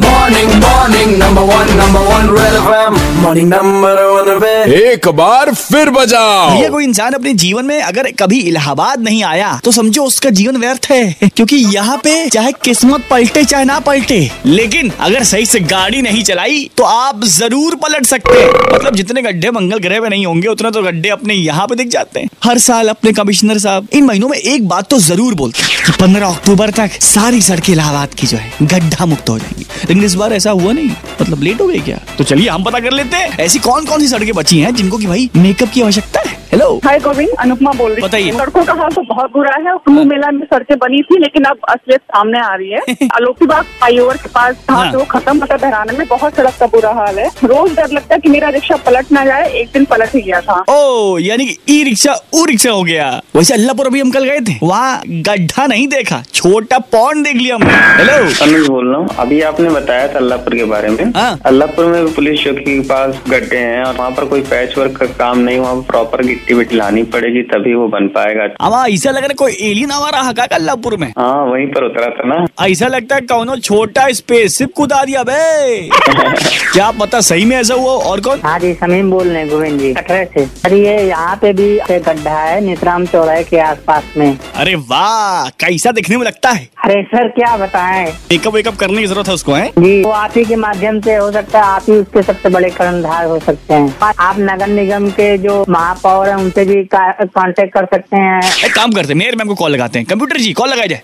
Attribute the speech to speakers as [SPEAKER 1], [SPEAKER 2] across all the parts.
[SPEAKER 1] Morning, morning, number one, number one, Red FM. Morning, number one, Red.
[SPEAKER 2] एक बार फिर बजाओ।
[SPEAKER 3] भैया कोई इंसान अपने जीवन में अगर कभी इलाहाबाद नहीं आया तो समझो उसका जीवन व्यर्थ है। क्योंकि यहाँ पे चाहे किस्मत पलटे चाहे ना पलटे लेकिन अगर सही से गाड़ी नहीं चलाई तो आप ज़रूर पलट सकते हैं। मतलब जितने गड्ढे मंगल ग्रह में नहीं होंगे उतने तो गड्ढे अपने यहाँ पे दिख जाते हैं। हर साल अपने कमिश्नर साहब इन महीनों में एक बात तो ज़रूर बोलते हैं पंद्रह अक्टूबर तक सारी सड़कें इलाहाबाद की जो है गड्ढा मुक्त हो जाएँगी। लेकिन इस बार ऐसा हुआ नहीं। मतलब लेट हो गए क्या? तो चलिए, हम पता कर लेते हैं, ऐसी कौन कौन सी सड़कें बची हैं जिनको कि भाई मेकअप की आवश्यकता है? हेलो
[SPEAKER 4] हाय गोविंद अनुपमा बोल रही हूँ।
[SPEAKER 3] बताइए।
[SPEAKER 4] सड़कों का हाल तो बहुत बुरा है। कुंभ मेला में सड़कें बनी थी लेकिन अब असलियत सामने आ रही है। आलोकी बाग फ्लाईओवर के पास जहाँ
[SPEAKER 3] हाँ।
[SPEAKER 4] से वो खत्म होता बहराने में बहुत सड़क का बुरा हाल है। रोज डर लगता है कि मेरा रिक्शा पलट ना जाए एक दिन पलट ही गया था।
[SPEAKER 3] ओ यानी कि ई रिक्शा ऊ रिक्शा हो गया। वैसे अल्लाहपुर अभी हम कल गए थे। वहाँ गड्ढा नहीं देखा छोटा पॉन्ड देख लिया हमने। हेलो
[SPEAKER 5] अनुज बोल रहा हूँ। अभी आपने बताया था अल्लाहपुर के बारे में।
[SPEAKER 3] हाँ।
[SPEAKER 5] अल्लाहपुर में पुलिस चौकी के पास गड्ढे हैं और वहाँ पर कोई पैच वर्क का काम नहीं वहाँ पर प्रॉपर विट्टी लानी पड़ेगी तभी वो बन पाएगा।
[SPEAKER 3] अब ऐसा लग रहा है कोई एलियन आवा रहा का अल्लाहपुर में।
[SPEAKER 5] हाँ वहीं पर उतरा था ना।
[SPEAKER 3] ऐसा लगता है कौनो छोटा स्पेसशिप कुदा दिया बे। क्या पता सही में ऐसा हुआ और कौन?
[SPEAKER 6] हाँ जी समीम बोल रहे हैं गोविंद जी। कटरे से। अरे ये यहाँ पे भी गड्ढा है नितराम चौराहे के आसपास में।
[SPEAKER 3] अरे वाह कैसा दिखने में लगता है?
[SPEAKER 6] अरे सर क्या बताएँ?
[SPEAKER 3] मेकअप वेकअप करने की ज़रूरत है उसको है?
[SPEAKER 6] जी वो आप ही के माध्यम से हो सकता है आप ही उसके सबसे बड़े कर्णधार हो सकते हैं। आप नगर निगम के जो महापौर हैं उनसे भी कांटेक्ट कर सकते हैं।
[SPEAKER 3] एक काम करते हैं। मेयर मैम को कॉल लगाते हैं। कंप्यूटर जी कॉल लगाया जाए।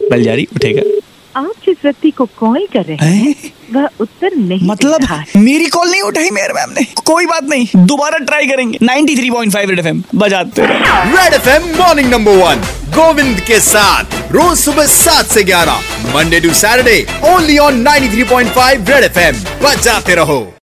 [SPEAKER 3] बल जारी उठेगा।
[SPEAKER 7] आप जिस व्यक्ति को कॉल कर रहे हैं? वह उत्तर नहीं
[SPEAKER 3] मतलब मेरी कॉल नहीं उठाई मेयर मैम ने। कोई बात नहीं। दोबारा ट्राई करेंगे। 93.5 रेड एफएम बजाते रहो।
[SPEAKER 2] Red FM morning number one Govind के साथ। रोज सुबह सात से ग्यारह Monday to Saturday only on 93.5 red FM बजाते रहो।